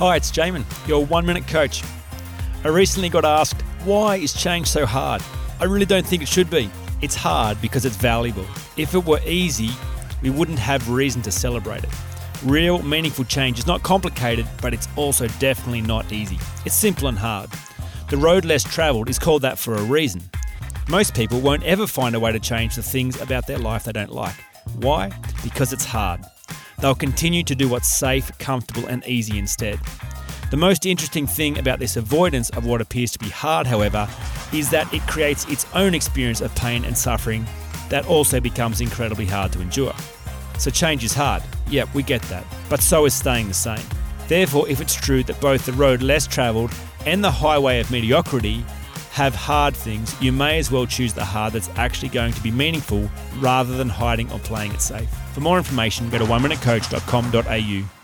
Hi, it's Jamin, your one minute coach. I recently got asked, why is change so hard? I really don't think it should be. It's hard because it's valuable. If it were easy, we wouldn't have reason to celebrate it. Real, meaningful change is not complicated, but it's also definitely not easy. It's simple and hard. The road less travelled is called that for a reason. Most people won't ever find a way to change the things about their life they don't like. Why? Because it's hard. They'll continue to do what's safe, comfortable, and easy instead. The most interesting thing about this avoidance of what appears to be hard, however, is that it creates its own experience of pain and suffering that also becomes incredibly hard to endure. So change is hard. Yep, we get that. But so is staying the same. Therefore, if it's true that both the road less travelled and the highway of mediocrity have hard things, you may as well choose the hard that's actually going to be meaningful rather than hiding or playing it safe. For more information, go to oneminutecoach.com.au